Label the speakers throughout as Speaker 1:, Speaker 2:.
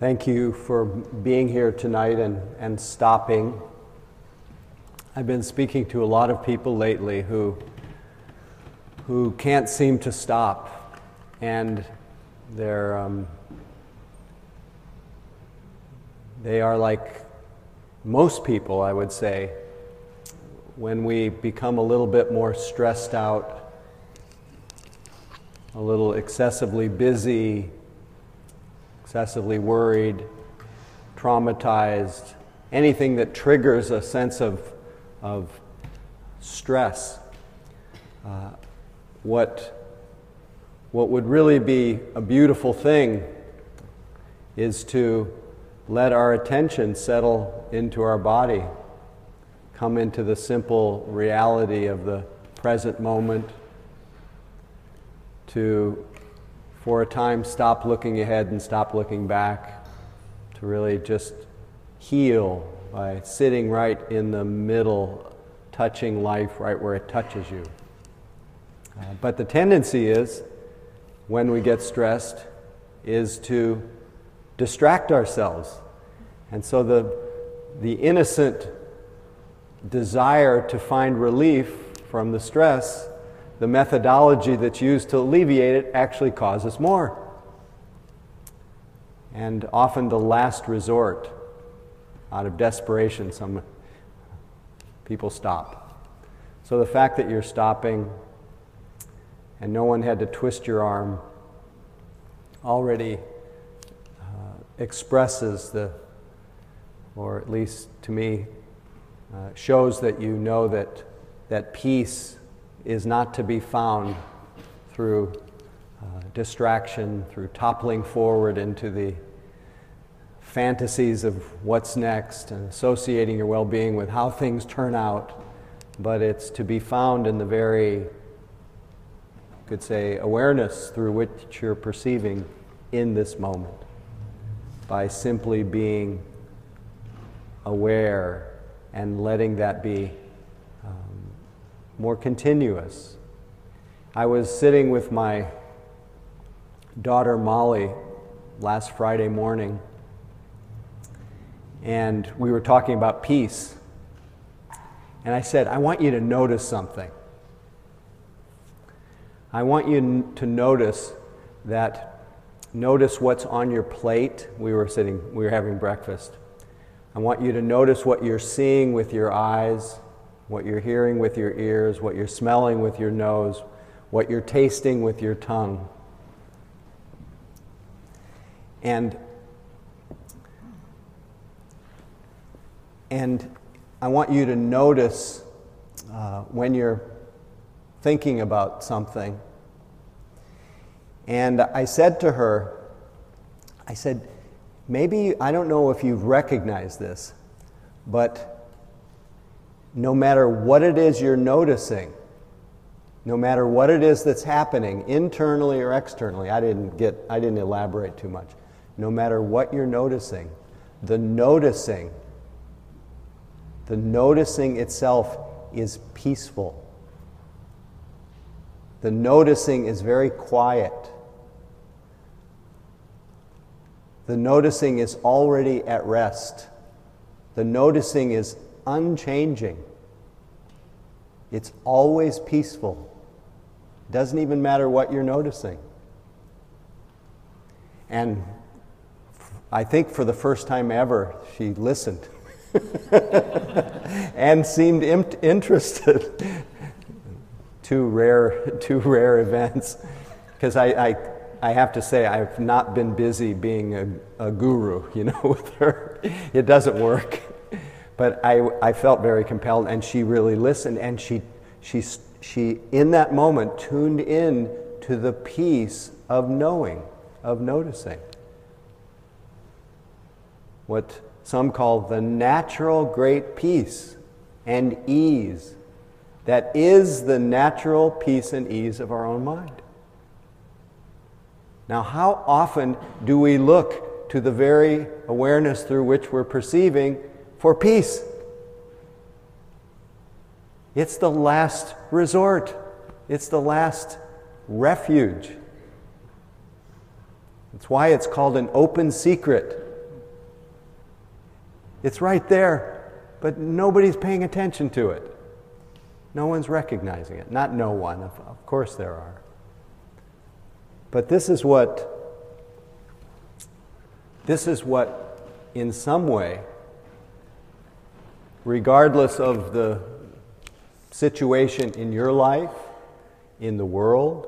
Speaker 1: Thank you for being here tonight and, and stopping. I've been speaking to a lot of people lately who, who can't seem to stop, and they're, um, they are like most people, I would say, when we become a little bit more stressed out, a little excessively busy, excessively worried, traumatized, anything that triggers a sense of, of stress. Uh, what, what would really be a beautiful thing is to let our attention settle into our body, come into the simple reality of the present moment, to for a time stop looking ahead and stop looking back, to really just heal by sitting right in the middle, touching life right where it touches you. Uh, but the tendency is, when we get stressed, is to distract ourselves. And so the, the innocent desire to find relief from the stress the methodology that's used to alleviate it actually causes more. And often the last resort, out of desperation, some people stop. So the fact that you're stopping and no one had to twist your arm already uh, expresses the, or at least to me, uh, shows that you know that, that peace is not to be found through uh, distraction, through toppling forward into the fantasies of what's next and associating your well being with how things turn out, but it's to be found in the very, could say, awareness through which you're perceiving in this moment by simply being aware and letting that be more continuous. I was sitting with my daughter Molly last Friday morning, and we were talking about peace. And I said, I want you to notice something. I want you to notice that, notice what's on your plate. We were sitting, we were having breakfast. I want you to notice what you're seeing with your eyes what you're hearing with your ears, what you're smelling with your nose, what you're tasting with your tongue. And and I want you to notice uh, when you're thinking about something. And I said to her, I said, maybe, I don't know if you've recognized this, but no matter what it is you're noticing, no matter what it is that's happening internally or externally, I didn't get I didn't elaborate too much. No matter what you're noticing, the noticing the noticing itself is peaceful. The noticing is very quiet. The noticing is already at rest. The noticing is unchanging. It's always peaceful. Doesn't even matter what you're noticing. And I think for the first time ever, she listened and seemed interested. two rare, two rare events. Because I, I, I have to say, I've not been busy being a, a guru, you know, with her. It doesn't work. But I, I felt very compelled, and she really listened, and she, she, she, in that moment, tuned in to the peace of knowing, of noticing. What some call the natural great peace and ease that is the natural peace and ease of our own mind. Now, how often do we look to the very awareness through which we're perceiving for peace. It's the last resort, it's the last refuge. That's why it's called an open secret. It's right there, but nobody's paying attention to it. No one's recognizing it. Not no one, of, course there are. But this is what this is what in some way regardless of the situation in your life, in the world,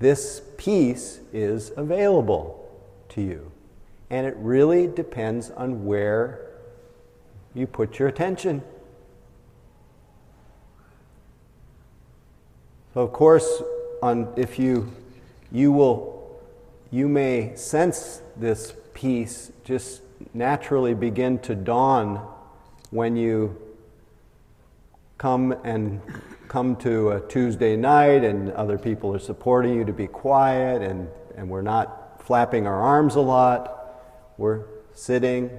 Speaker 1: this peace is available to you. And it really depends on where you put your attention. So, of course, on, if you, you will, you may sense this peace just naturally begin to dawn when you come and come to a Tuesday night and other people are supporting you to be quiet and, and we're not flapping our arms a lot. We're sitting.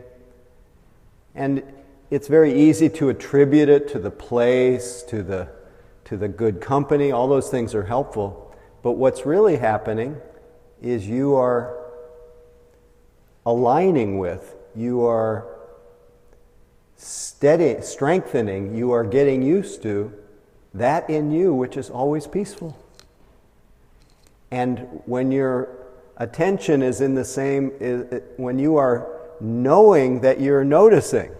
Speaker 1: And it's very easy to attribute it to the place, to the, to the good company. All those things are helpful. But what's really happening is you are aligning with, you are steady, strengthening, you are getting used to that in you which is always peaceful. And when your attention is in the same, when you are knowing that you're noticing,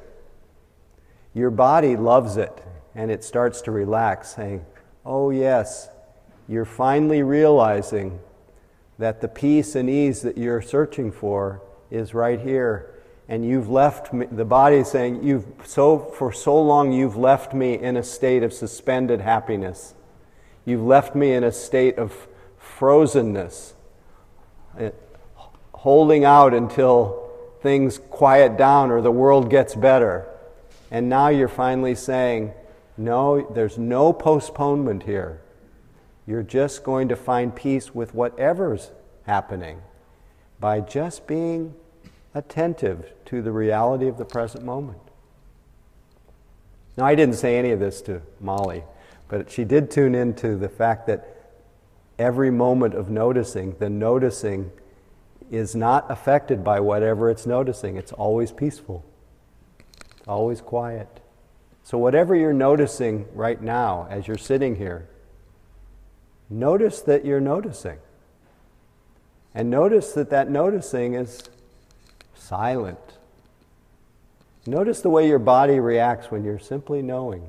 Speaker 1: your body loves it and it starts to relax, saying, Oh, yes, you're finally realizing that the peace and ease that you're searching for is right here and you've left me, the body saying, you've so, for so long you've left me in a state of suspended happiness. You've left me in a state of frozenness, eh, holding out until things quiet down or the world gets better. And now you're finally saying, no, there's no postponement here. You're just going to find peace with whatever's happening by just being attentive to the reality of the present moment. Now, I didn't say any of this to Molly, but she did tune into the fact that every moment of noticing, the noticing is not affected by whatever it's noticing. It's always peaceful, it's always quiet. So, whatever you're noticing right now as you're sitting here, notice that you're noticing. And notice that that noticing is silent. Notice the way your body reacts when you're simply knowing,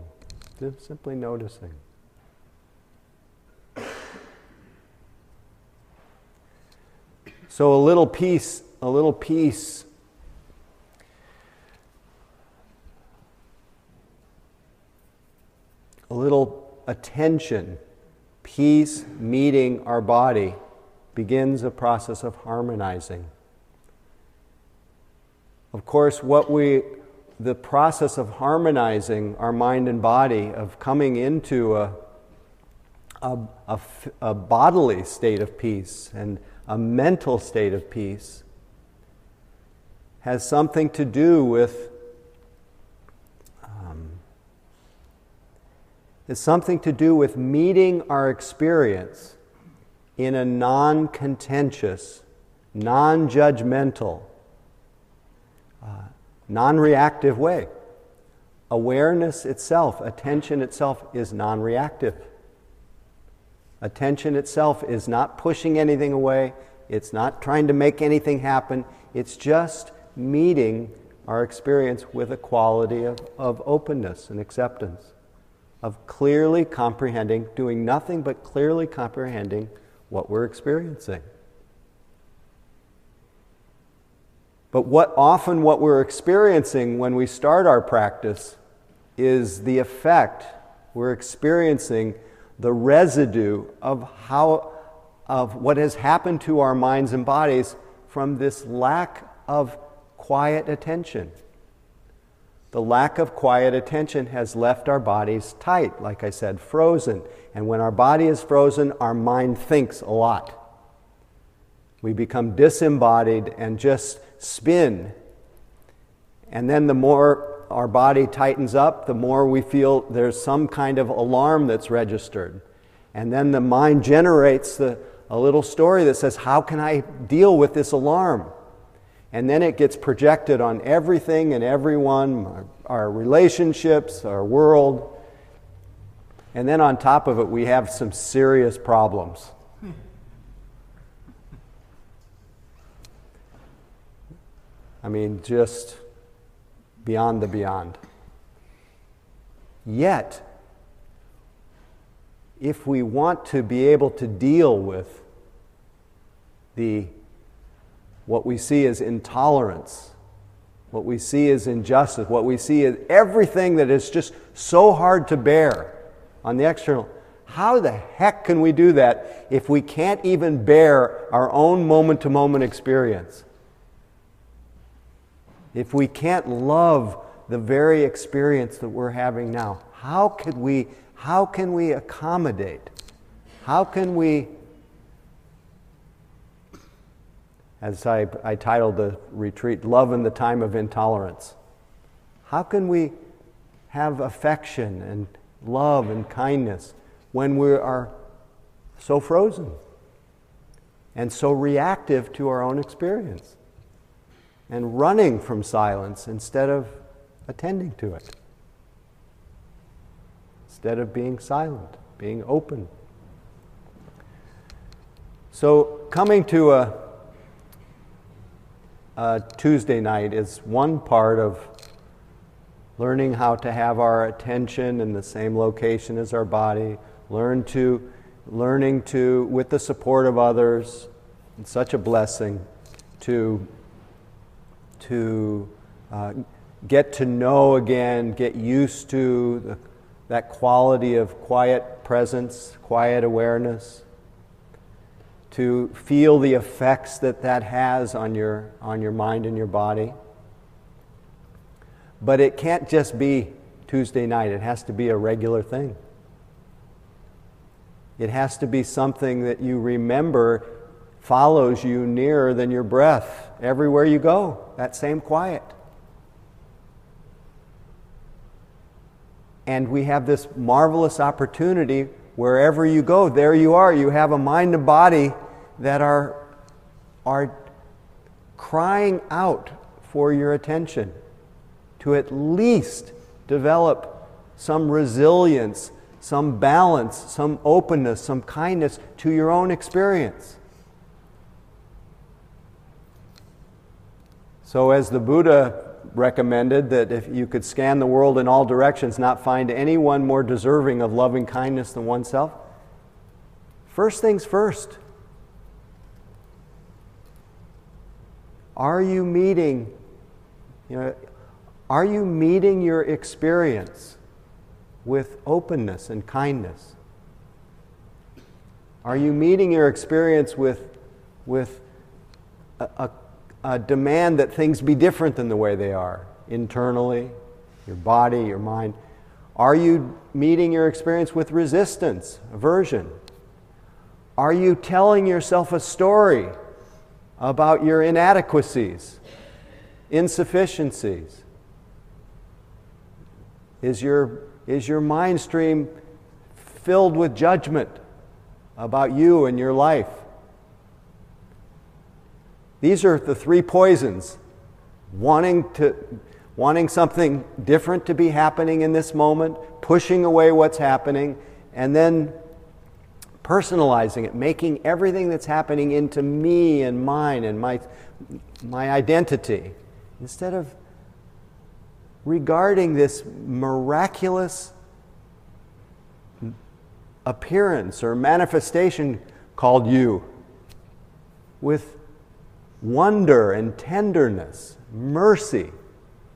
Speaker 1: just simply noticing. So a little peace, a little peace a little attention, peace meeting our body begins a process of harmonizing. Of course, what we, the process of harmonizing our mind and body, of coming into a, a, a, a bodily state of peace and a mental state of peace, has something to do with um, it's something to do with meeting our experience in a non contentious, non judgmental, uh, non reactive way. Awareness itself, attention itself, is non reactive. Attention itself is not pushing anything away, it's not trying to make anything happen, it's just meeting our experience with a quality of, of openness and acceptance, of clearly comprehending, doing nothing but clearly comprehending what we're experiencing. But what often what we're experiencing when we start our practice is the effect we're experiencing the residue of how of what has happened to our minds and bodies from this lack of quiet attention. The lack of quiet attention has left our bodies tight, like I said, frozen. And when our body is frozen, our mind thinks a lot. We become disembodied and just spin. And then the more our body tightens up, the more we feel there's some kind of alarm that's registered. And then the mind generates the, a little story that says, How can I deal with this alarm? And then it gets projected on everything and everyone, our, our relationships, our world. And then on top of it, we have some serious problems. I mean, just beyond the beyond. Yet, if we want to be able to deal with the what we see is intolerance, what we see is injustice, what we see is everything that is just so hard to bear on the external. How the heck can we do that if we can't even bear our own moment to moment experience? If we can't love the very experience that we're having now, how could we how can we accommodate? How can we as I, I titled the retreat, Love in the Time of Intolerance. How can we have affection and love and kindness when we are so frozen and so reactive to our own experience and running from silence instead of attending to it? Instead of being silent, being open. So, coming to a uh, Tuesday night is one part of learning how to have our attention in the same location as our body, learn to, learning to, with the support of others, it's such a blessing to, to uh, get to know again, get used to the, that quality of quiet presence, quiet awareness to feel the effects that that has on your, on your mind and your body. But it can't just be Tuesday night, it has to be a regular thing. It has to be something that you remember follows you nearer than your breath everywhere you go, that same quiet. And we have this marvelous opportunity wherever you go, there you are. You have a mind and body that are, are crying out for your attention to at least develop some resilience, some balance, some openness, some kindness to your own experience. So, as the Buddha recommended, that if you could scan the world in all directions, not find anyone more deserving of loving kindness than oneself, first things first, Are you meeting, you know, are you meeting your experience with openness and kindness? Are you meeting your experience with, with a, a, a demand that things be different than the way they are internally, your body, your mind? Are you meeting your experience with resistance, aversion? Are you telling yourself a story about your inadequacies, insufficiencies? Is your, is your mind stream filled with judgment about you and your life? These are the three poisons. Wanting, to, wanting something different to be happening in this moment, pushing away what's happening, and then personalizing it, making everything that's happening into me and mine and my, my identity, instead of regarding this miraculous appearance or manifestation called you with wonder and tenderness, mercy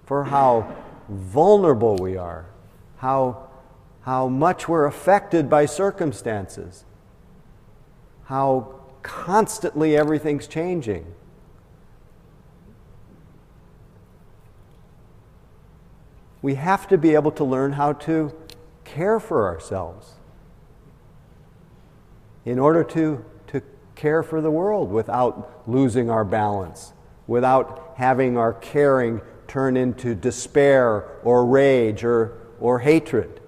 Speaker 1: for how vulnerable we are, how, how much we're affected by circumstances how constantly everything's changing. We have to be able to learn how to care for ourselves in order to, care for the world without losing our balance, without having our caring turn into despair or rage or, or hatred.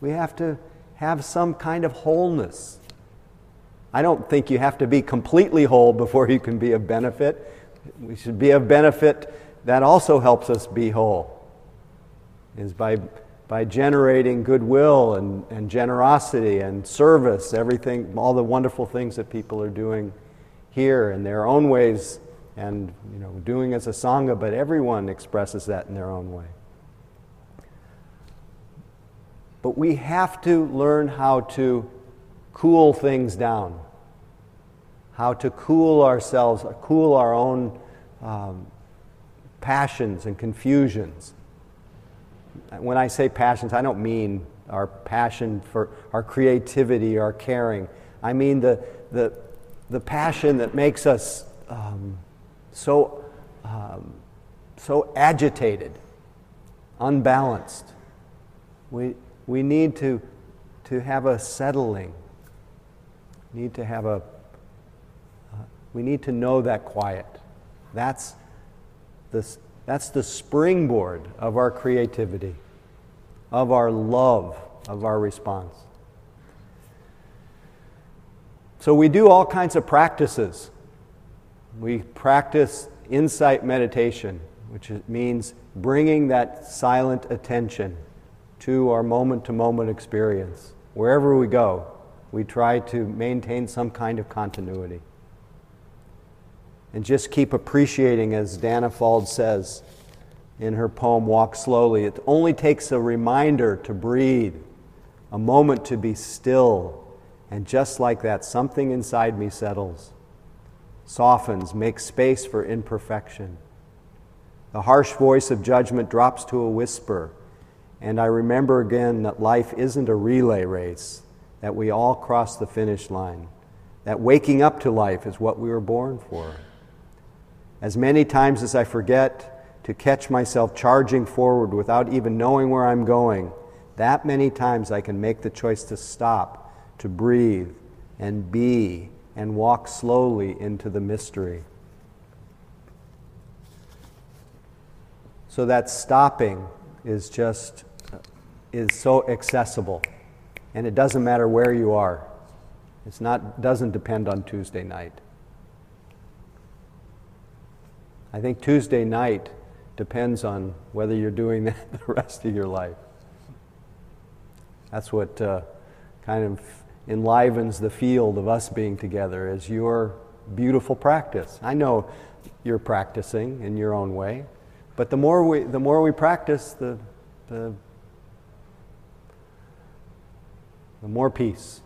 Speaker 1: We have to have some kind of wholeness I don't think you have to be completely whole before you can be of benefit. we should be of benefit, that also helps us be whole, is by, by generating goodwill and, and generosity and service, everything, all the wonderful things that people are doing here in their own ways and you know, doing as a Sangha, but everyone expresses that in their own way. But we have to learn how to cool things down, how to cool ourselves, cool our own um, passions and confusions. When I say passions, I don't mean our passion for our creativity, our caring. I mean the, the, the passion that makes us um, so, um, so agitated, unbalanced. We, we need to, to have a settling. Need to have a, uh, we need to know that quiet. That's the, that's the springboard of our creativity, of our love, of our response. So we do all kinds of practices. We practice insight meditation, which means bringing that silent attention to our moment to moment experience. Wherever we go, we try to maintain some kind of continuity. And just keep appreciating, as Danna Faulds says in her poem Walk Slowly. It only takes a reminder to breathe, a moment to be still, and just like that, something inside me settles, softens, makes space for imperfection. The harsh voice of judgment drops to a whisper and I remember again that life isn't a relay race, that we all cross the finish line, that waking up to life is what we were born for. As many times as I forget to catch myself charging forward without even knowing where I'm going, that many times I can make the choice to stop, to breathe, and be, and walk slowly into the mystery. So that stopping is just is so accessible, and it doesn't matter where you are. It's not doesn't depend on Tuesday night. I think Tuesday night depends on whether you're doing that the rest of your life. That's what uh, kind of enlivens the field of us being together is your beautiful practice. I know you're practicing in your own way, but the more we, the more we practice, the, the the more peace,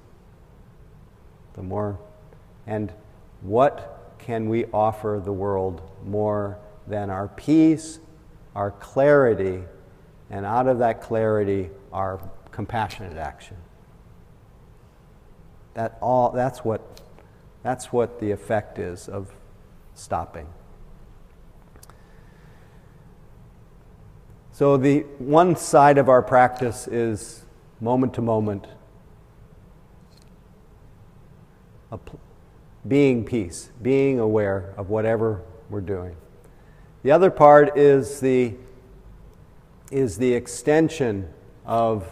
Speaker 1: the more. And what can we offer the world more than our peace, our clarity, and out of that clarity, our compassionate action? That all, that's, what, that's what the effect is of stopping. So, the one side of our practice is moment to moment being peace, being aware of whatever we're doing. The other part is the, is the extension of,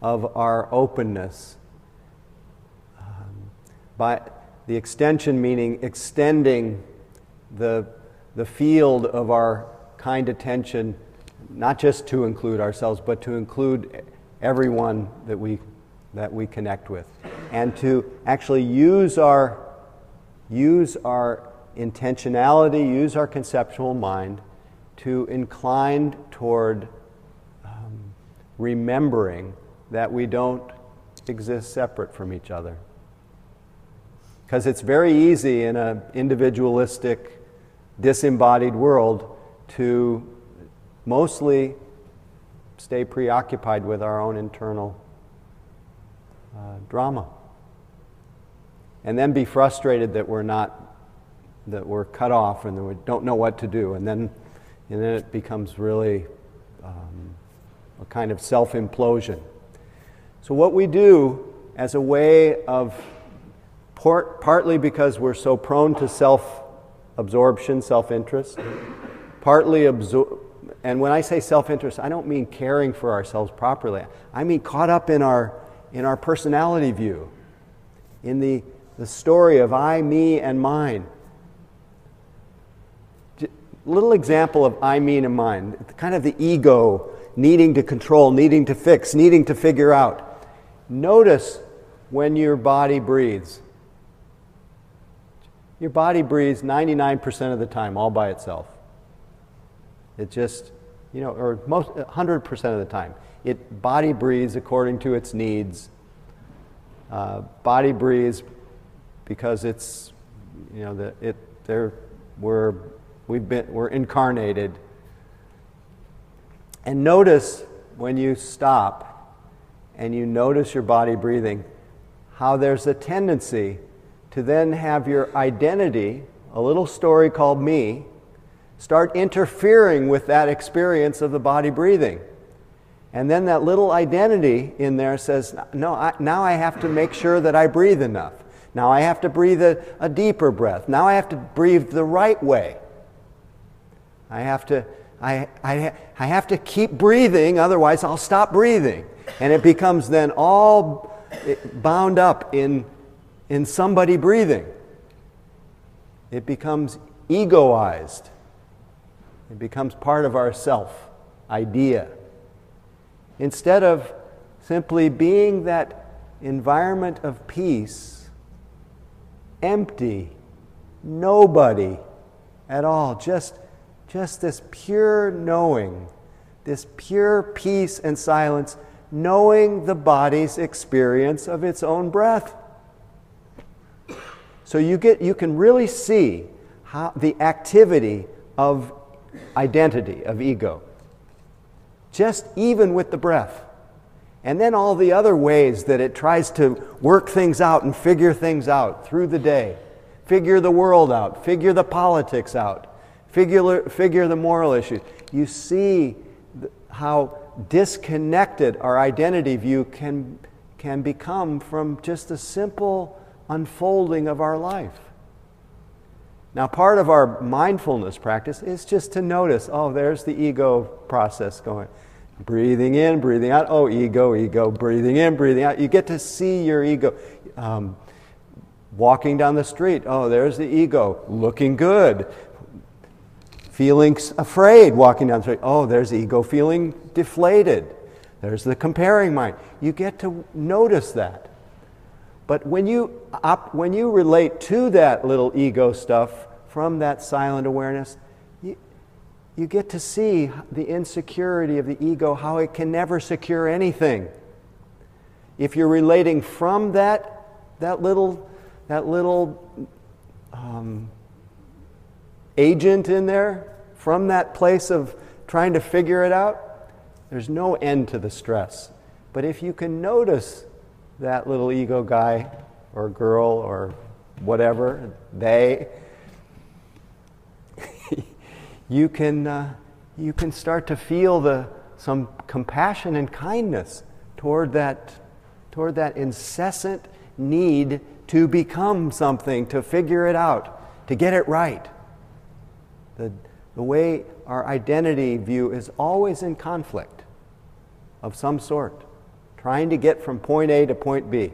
Speaker 1: of our openness. Um, by the extension meaning extending the, the field of our kind attention, not just to include ourselves, but to include everyone that we, that we connect with and to actually use our, use our intentionality, use our conceptual mind to incline toward um, remembering that we don't exist separate from each other. Because it's very easy in an individualistic, disembodied world to mostly stay preoccupied with our own internal uh, drama and then be frustrated that we're not, that we're cut off and that we don't know what to do. And then, and then it becomes really um, a kind of self implosion. So, what we do as a way of, part, partly because we're so prone to self absorption, self interest, partly absor- and when I say self interest, I don't mean caring for ourselves properly. I mean caught up in our, in our personality view, in the the story of I, me, and mine. little example of I, mean, and mine, kind of the ego needing to control, needing to fix, needing to figure out. Notice when your body breathes. Your body breathes 99% of the time all by itself. It just, you know, or most 100% of the time. It body breathes according to its needs. Uh, body breathes because it's, you know, the, it, there, we're, we've been, we're incarnated. And notice when you stop and you notice your body breathing, how there's a tendency to then have your identity, a little story called me, start interfering with that experience of the body breathing. And then that little identity in there says, No, I, now I have to make sure that I breathe enough. Now I have to breathe a, a deeper breath. Now I have to breathe the right way. I have to, I, I, I have to keep breathing, otherwise I'll stop breathing. And it becomes then all bound up in in somebody breathing. It becomes egoized. It becomes part of our self idea. Instead of simply being that environment of peace, empty, nobody at all, just, just this pure knowing, this pure peace and silence, knowing the body's experience of its own breath. So you, get, you can really see how the activity of identity, of ego, just even with the breath. And then all the other ways that it tries to work things out and figure things out through the day. Figure the world out, figure the politics out, figure, figure the moral issues. You see how disconnected our identity view can, can become from just a simple unfolding of our life. Now, part of our mindfulness practice is just to notice oh, there's the ego process going. Breathing in, breathing out. Oh, ego, ego, breathing in, breathing out. You get to see your ego. Um, walking down the street. Oh, there's the ego, looking good. Feeling afraid walking down the street. Oh, there's the ego feeling deflated. There's the comparing mind. You get to notice that. But when you, op, when you relate to that little ego stuff from that silent awareness, you get to see the insecurity of the ego, how it can never secure anything. If you're relating from that, that little, that little um, agent in there, from that place of trying to figure it out, there's no end to the stress. But if you can notice that little ego guy or girl or whatever, they, you, can, uh, you can start to feel the, some compassion and kindness toward that, toward that incessant need to become something, to figure it out, to get it right. The, the way our identity view is always in conflict of some sort trying to get from point A to point B.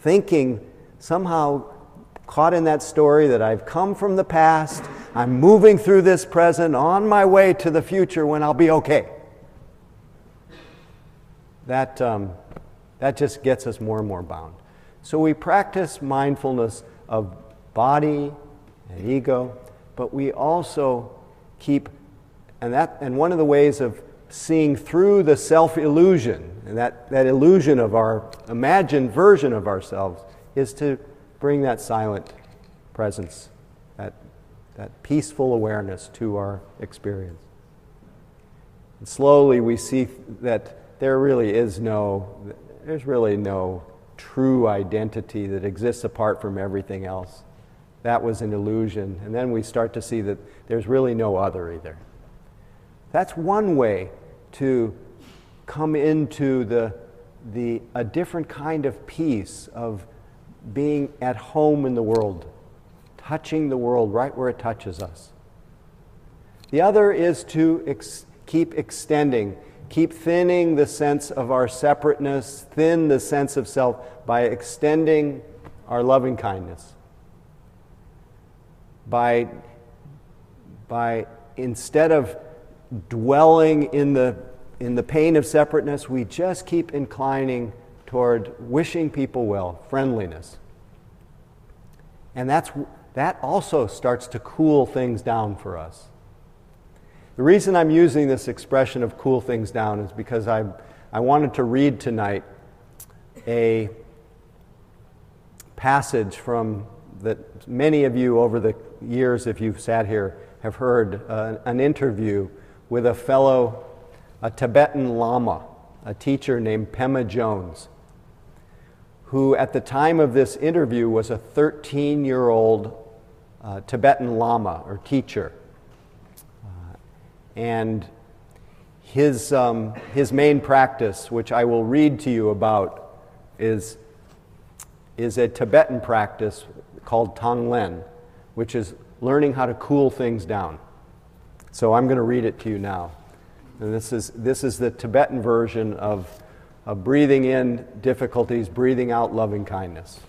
Speaker 1: Thinking somehow caught in that story that I've come from the past, I'm moving through this present on my way to the future when I'll be okay. That, um, that just gets us more and more bound. So we practice mindfulness of body and ego, but we also keep, and, that, and one of the ways of seeing through the self illusion, and that, that illusion of our imagined version of ourselves, is to bring that silent presence, that, that peaceful awareness to our experience. And slowly we see that there really is no, there's really no true identity that exists apart from everything else. That was an illusion. And then we start to see that there's really no other either. That's one way to come into the, the, a different kind of peace of being at home in the world, touching the world right where it touches us. The other is to ex- keep extending, keep thinning the sense of our separateness, thin the sense of self by extending our loving kindness, by by instead of dwelling in the, in the pain of separateness, we just keep inclining toward wishing people well, friendliness. And that's, that also starts to cool things down for us. The reason I'm using this expression of cool things down is because I, I wanted to read tonight a passage from that many of you over the years, if you've sat here, have heard uh, an interview with a fellow, a Tibetan Lama, a teacher named Pema Jones, who at the time of this interview was a 13 year old uh, Tibetan Lama or teacher. Uh, and his, um, his main practice, which I will read to you about, is, is a Tibetan practice called Tonglen, which is learning how to cool things down. So I'm going to read it to you now. And this is, this is the Tibetan version of, of breathing in difficulties, breathing out loving kindness.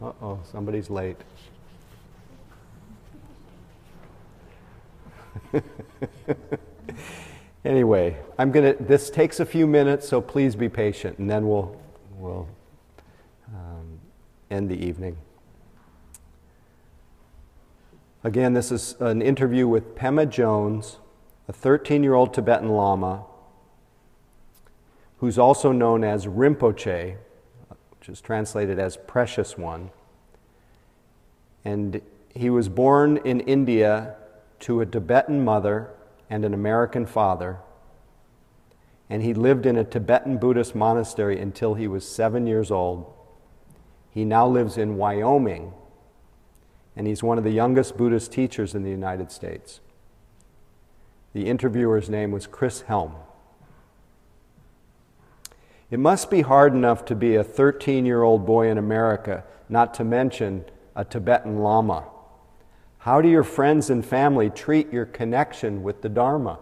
Speaker 1: Uh oh, somebody's late. anyway, I'm to, this takes a few minutes, so please be patient, and then we'll, we'll um, end the evening. Again, this is an interview with Pema Jones, a 13 year old Tibetan Lama who's also known as Rinpoche, which is translated as Precious One. And he was born in India to a Tibetan mother and an American father. And he lived in a Tibetan Buddhist monastery until he was seven years old. He now lives in Wyoming and he's one of the youngest Buddhist teachers in the United States. The interviewer's name was Chris Helm. It must be hard enough to be a 13 year old boy in America, not to mention a Tibetan Lama. How do your friends and family treat your connection with the Dharma?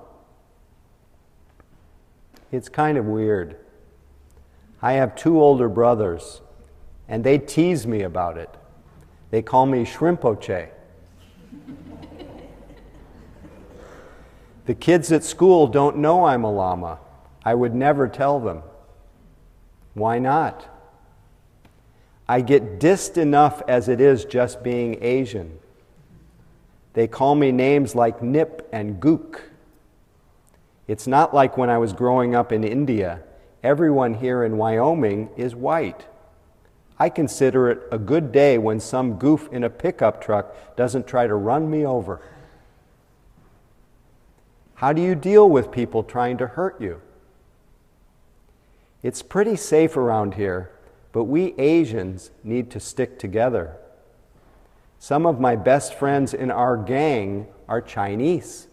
Speaker 1: It's kind of weird. I have two older brothers, and they tease me about it. They call me Shrimpoche. the kids at school don't know I'm a Lama. I would never tell them. Why not? I get dissed enough as it is just being Asian. They call me names like Nip and Gook. It's not like when I was growing up in India. Everyone here in Wyoming is white. I consider it a good day when some goof in a pickup truck doesn't try to run me over. How do you deal with people trying to hurt you? It's pretty safe around here, but we Asians need to stick together. Some of my best friends in our gang are Chinese.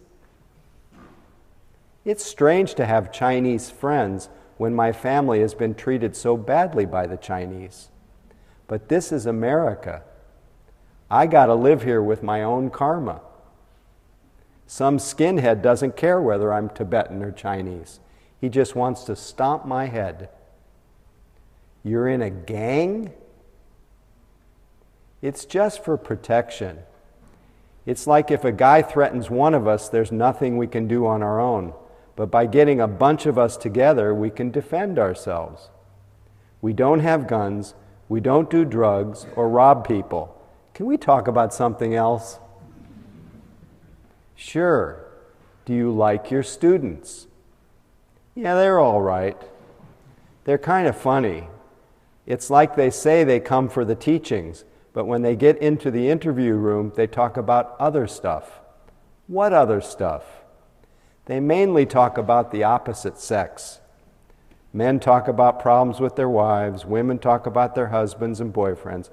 Speaker 1: It's strange to have Chinese friends when my family has been treated so badly by the Chinese. But this is America. I got to live here with my own karma. Some skinhead doesn't care whether I'm Tibetan or Chinese. He just wants to stomp my head. You're in a gang? It's just for protection. It's like if a guy threatens one of us, there's nothing we can do on our own. But by getting a bunch of us together, we can defend ourselves. We don't have guns, we don't do drugs or rob people. Can we talk about something else? Sure. Do you like your students? Yeah, they're all right. They're kind of funny. It's like they say they come for the teachings, but when they get into the interview room, they talk about other stuff. What other stuff? They mainly talk about the opposite sex. Men talk about problems with their wives, women talk about their husbands and boyfriends.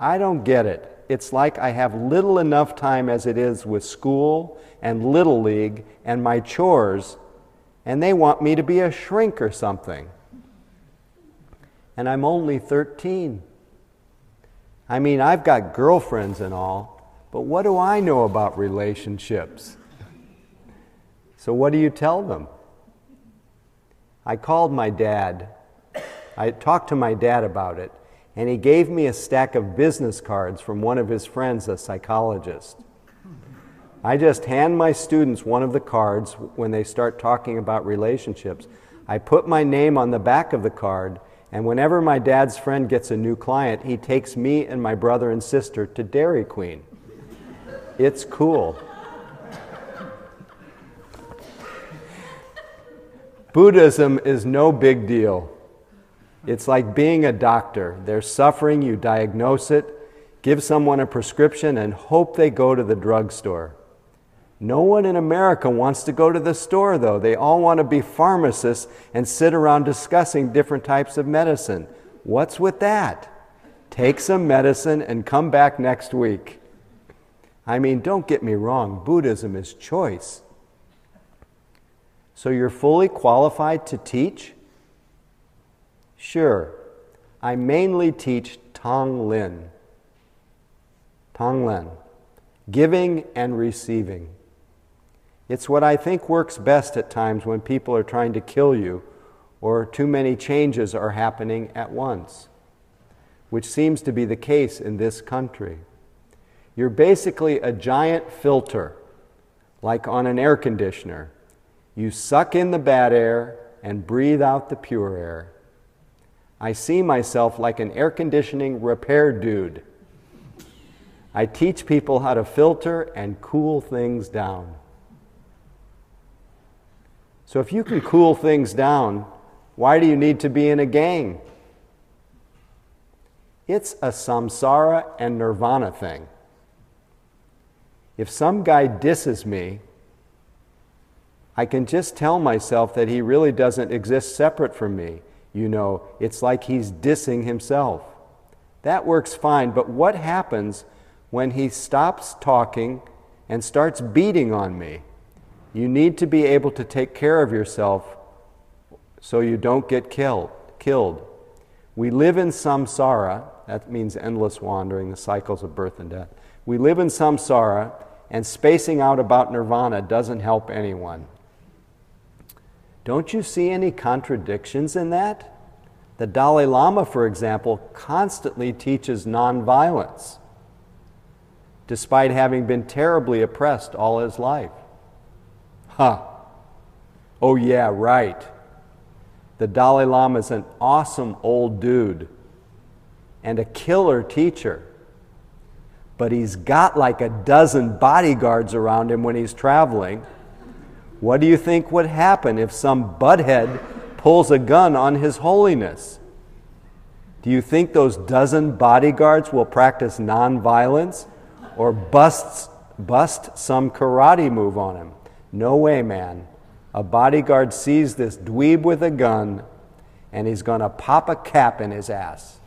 Speaker 1: I don't get it. It's like I have little enough time as it is with school and Little League and my chores, and they want me to be a shrink or something. And I'm only 13. I mean, I've got girlfriends and all, but what do I know about relationships? So, what do you tell them? I called my dad. I talked to my dad about it, and he gave me a stack of business cards from one of his friends, a psychologist. I just hand my students one of the cards when they start talking about relationships. I put my name on the back of the card, and whenever my dad's friend gets a new client, he takes me and my brother and sister to Dairy Queen. It's cool. Buddhism is no big deal. It's like being a doctor. They're suffering, you diagnose it, give someone a prescription, and hope they go to the drugstore. No one in America wants to go to the store, though. They all want to be pharmacists and sit around discussing different types of medicine. What's with that? Take some medicine and come back next week. I mean, don't get me wrong, Buddhism is choice. So you're fully qualified to teach? Sure. I mainly teach Tonglen. Tonglen. Giving and receiving. It's what I think works best at times when people are trying to kill you or too many changes are happening at once, which seems to be the case in this country. You're basically a giant filter, like on an air conditioner. You suck in the bad air and breathe out the pure air. I see myself like an air conditioning repair dude. I teach people how to filter and cool things down. So, if you can cool things down, why do you need to be in a gang? It's a samsara and nirvana thing. If some guy disses me, I can just tell myself that he really doesn't exist separate from me. You know, it's like he's dissing himself. That works fine, but what happens when he stops talking and starts beating on me? You need to be able to take care of yourself so you don't get killed. killed. We live in samsara, that means endless wandering, the cycles of birth and death. We live in samsara, and spacing out about nirvana doesn't help anyone. Don't you see any contradictions in that? The Dalai Lama, for example, constantly teaches nonviolence, despite having been terribly oppressed all his life. Huh. Oh, yeah, right. The Dalai Lama is an awesome old dude and a killer teacher. But he's got like a dozen bodyguards around him when he's traveling what do you think would happen if some butthead pulls a gun on His Holiness? Do you think those dozen bodyguards will practice nonviolence or bust, bust some karate move on him? No way, man. A bodyguard sees this dweeb with a gun and he's going to pop a cap in his ass.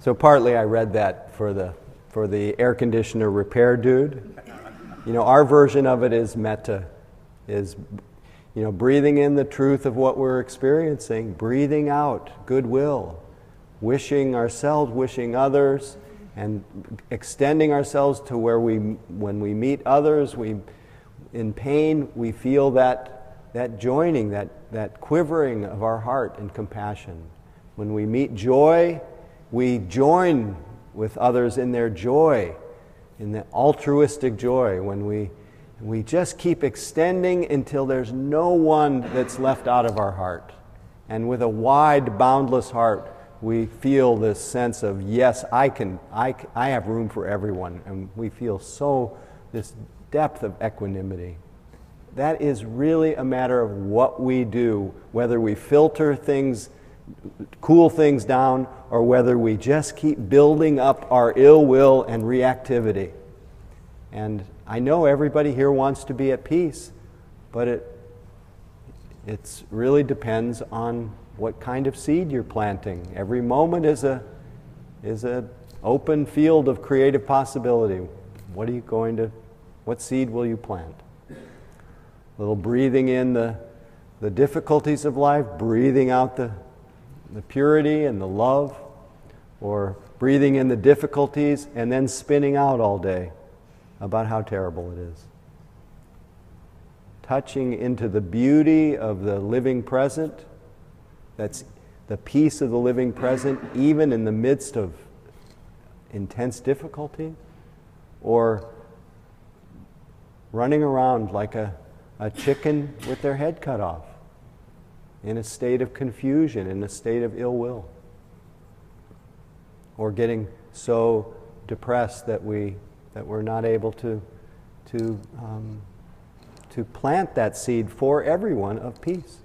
Speaker 1: So partly I read that for the for the air conditioner repair dude. You know, our version of it is metta, is you know, breathing in the truth of what we're experiencing, breathing out goodwill, wishing ourselves, wishing others, and extending ourselves to where we when we meet others, we in pain, we feel that that joining, that that quivering of our heart in compassion. When we meet joy, we join with others in their joy, in the altruistic joy, when we, we just keep extending until there's no one that's left out of our heart. And with a wide, boundless heart, we feel this sense of, yes, I, can, I, I have room for everyone. And we feel so, this depth of equanimity. That is really a matter of what we do, whether we filter things cool things down or whether we just keep building up our ill will and reactivity. And I know everybody here wants to be at peace, but it it really depends on what kind of seed you're planting. Every moment is a is an open field of creative possibility. What are you going to what seed will you plant? A little breathing in the the difficulties of life, breathing out the the purity and the love, or breathing in the difficulties and then spinning out all day about how terrible it is. Touching into the beauty of the living present that's the peace of the living present, even in the midst of intense difficulty, or running around like a, a chicken with their head cut off, in a state of confusion, in a state of ill will, or getting so depressed that, we, that we're not able to, to, um, to plant that seed for everyone of peace.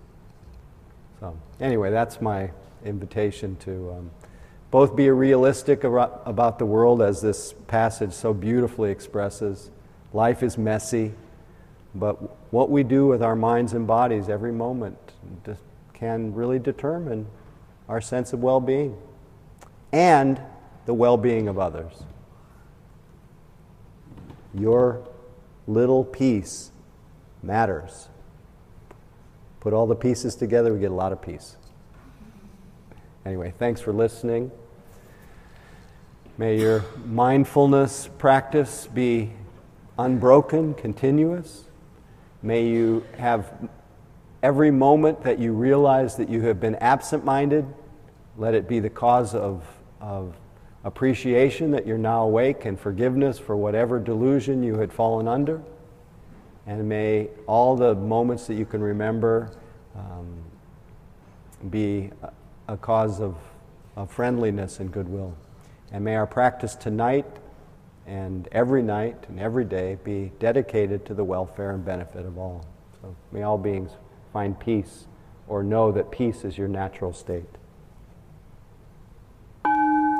Speaker 1: So, anyway, that's my invitation to um, both be realistic about the world, as this passage so beautifully expresses. Life is messy, but what we do with our minds and bodies every moment can really determine our sense of well being and the well being of others. Your little piece matters. Put all the pieces together, we get a lot of peace. Anyway, thanks for listening. May your mindfulness practice be unbroken, continuous. May you have every moment that you realize that you have been absent minded, let it be the cause of, of appreciation that you're now awake and forgiveness for whatever delusion you had fallen under. And may all the moments that you can remember um, be a, a cause of, of friendliness and goodwill. And may our practice tonight and every night and every day be dedicated to the welfare and benefit of all. So may all beings find peace or know that peace is your natural state.